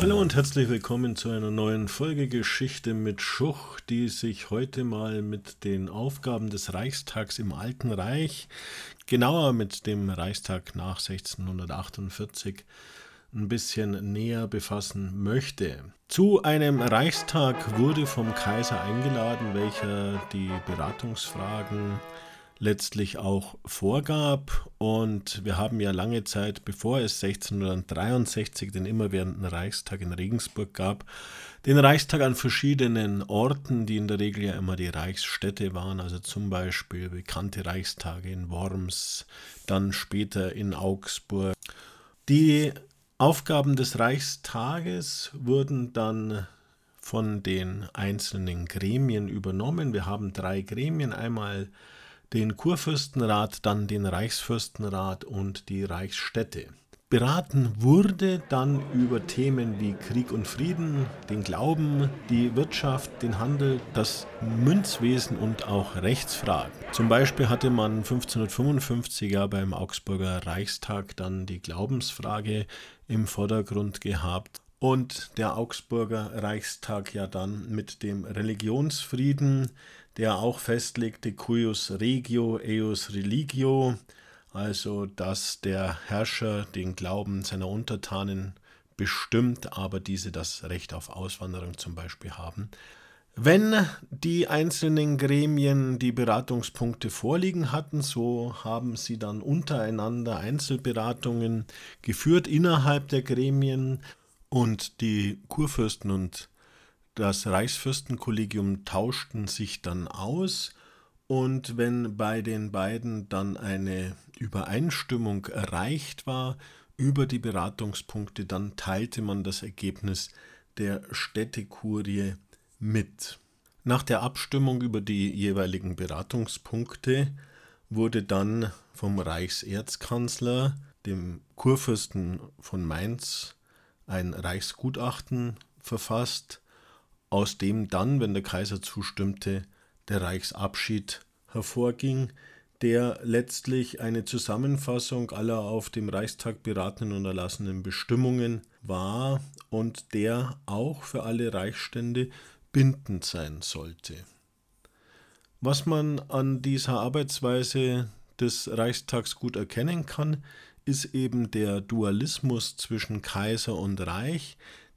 Hallo und herzlich willkommen zu einer neuen Folge Geschichte mit Schuch, die sich heute mal mit den Aufgaben des Reichstags im Alten Reich, genauer mit dem Reichstag nach 1648, ein bisschen näher befassen möchte. Zu einem Reichstag wurde vom Kaiser eingeladen, welcher die Beratungsfragen letztlich auch vorgab. Und wir haben ja lange Zeit, bevor es 1663 den immerwährenden Reichstag in Regensburg gab, den Reichstag an verschiedenen Orten, die in der Regel ja immer die Reichsstädte waren, also zum Beispiel bekannte Reichstage in Worms, dann später in Augsburg. Die Aufgaben des Reichstages wurden dann von den einzelnen Gremien übernommen. Wir haben drei Gremien, einmal den Kurfürstenrat, dann den Reichsfürstenrat und die Reichsstädte. Beraten wurde dann über Themen wie Krieg und Frieden, den Glauben, die Wirtschaft, den Handel, das Münzwesen und auch Rechtsfragen. Zum Beispiel hatte man 1555 ja beim Augsburger Reichstag dann die Glaubensfrage im Vordergrund gehabt und der Augsburger Reichstag ja dann mit dem Religionsfrieden, der auch festlegte cuius regio eius religio, also dass der Herrscher den Glauben seiner Untertanen bestimmt, aber diese das Recht auf Auswanderung zum Beispiel haben. Wenn die einzelnen Gremien die Beratungspunkte vorliegen hatten, so haben sie dann untereinander Einzelberatungen geführt innerhalb der Gremien und die Kurfürsten und das Reichsfürstenkollegium tauschten sich dann aus und wenn bei den beiden dann eine Übereinstimmung erreicht war über die Beratungspunkte, dann teilte man das Ergebnis der Städtekurie mit. Nach der Abstimmung über die jeweiligen Beratungspunkte wurde dann vom Reichserzkanzler, dem Kurfürsten von Mainz, ein Reichsgutachten verfasst, aus dem dann, wenn der Kaiser zustimmte, der Reichsabschied hervorging, der letztlich eine Zusammenfassung aller auf dem Reichstag beratenen und erlassenen Bestimmungen war und der auch für alle Reichsstände bindend sein sollte. Was man an dieser Arbeitsweise des Reichstags gut erkennen kann, ist eben der Dualismus zwischen Kaiser und Reich,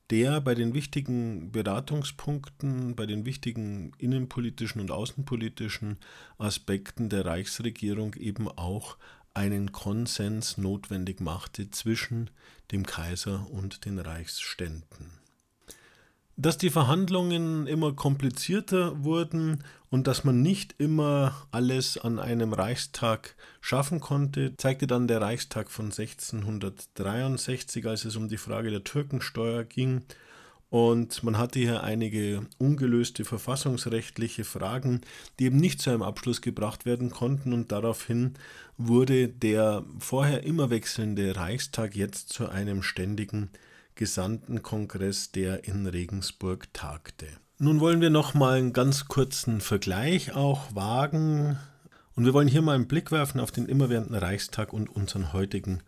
der bei den wichtigen Beratungspunkten, bei den wichtigen innenpolitischen und außenpolitischen Aspekten der Reichsregierung eben auch einen Konsens notwendig machte zwischen dem Kaiser und den Reichsständen. Dass die Verhandlungen immer komplizierter wurden und dass man nicht immer alles an einem Reichstag schaffen konnte, zeigte dann der Reichstag von 1663, als es um die Frage der Türkensteuer ging. Und man hatte hier einige ungelöste verfassungsrechtliche Fragen, die eben nicht zu einem Abschluss gebracht werden konnten. Und daraufhin wurde der vorher immer wechselnde Reichstag jetzt zu einem ständigen Gesandtenkongress, der in Regensburg tagte. Nun wollen wir noch mal einen ganz kurzen Vergleich auch wagen und wir wollen hier mal einen Blick werfen auf den immerwährenden Reichstag und unseren heutigen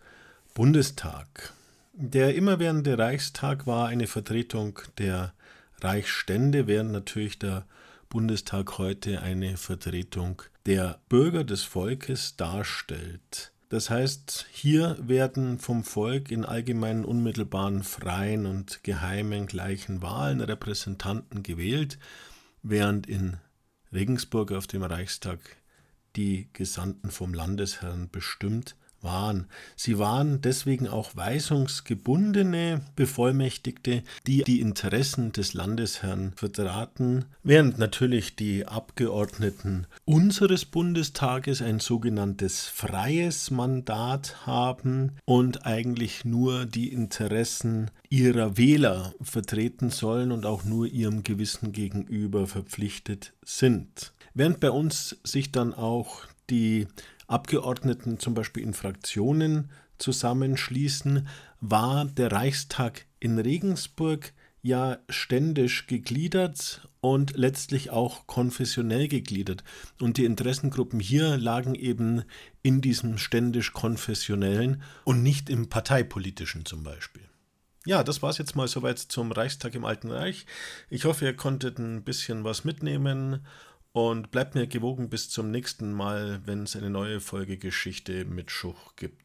Bundestag. Der immerwährende Reichstag war eine Vertretung der Reichsstände, während natürlich der Bundestag heute eine Vertretung der Bürger des Volkes darstellt. Das heißt, hier werden vom Volk in allgemeinen, unmittelbaren, freien und geheimen gleichen Wahlen Repräsentanten gewählt, während in Regensburg auf dem Reichstag die Gesandten vom Landesherrn bestimmt waren. Sie waren deswegen auch weisungsgebundene Bevollmächtigte, die die Interessen des Landesherrn vertraten, während natürlich die Abgeordneten unseres Bundestages ein sogenanntes freies Mandat haben und eigentlich nur die Interessen ihrer Wähler vertreten sollen und auch nur ihrem Gewissen gegenüber verpflichtet sind. Während bei uns sich dann auch die Abgeordneten zum Beispiel in Fraktionen zusammenschließen, war der Reichstag in Regensburg ja ständisch gegliedert und letztlich auch konfessionell gegliedert. Und die Interessengruppen hier lagen eben in diesem ständisch-konfessionellen und nicht im parteipolitischen zum Beispiel. Ja, das war es jetzt mal soweit zum Reichstag im Alten Reich. Ich hoffe, ihr konntet ein bisschen was mitnehmen und bleibt mir gewogen bis zum nächsten Mal, wenn es eine neue Folge Geschichte mit Schuch gibt.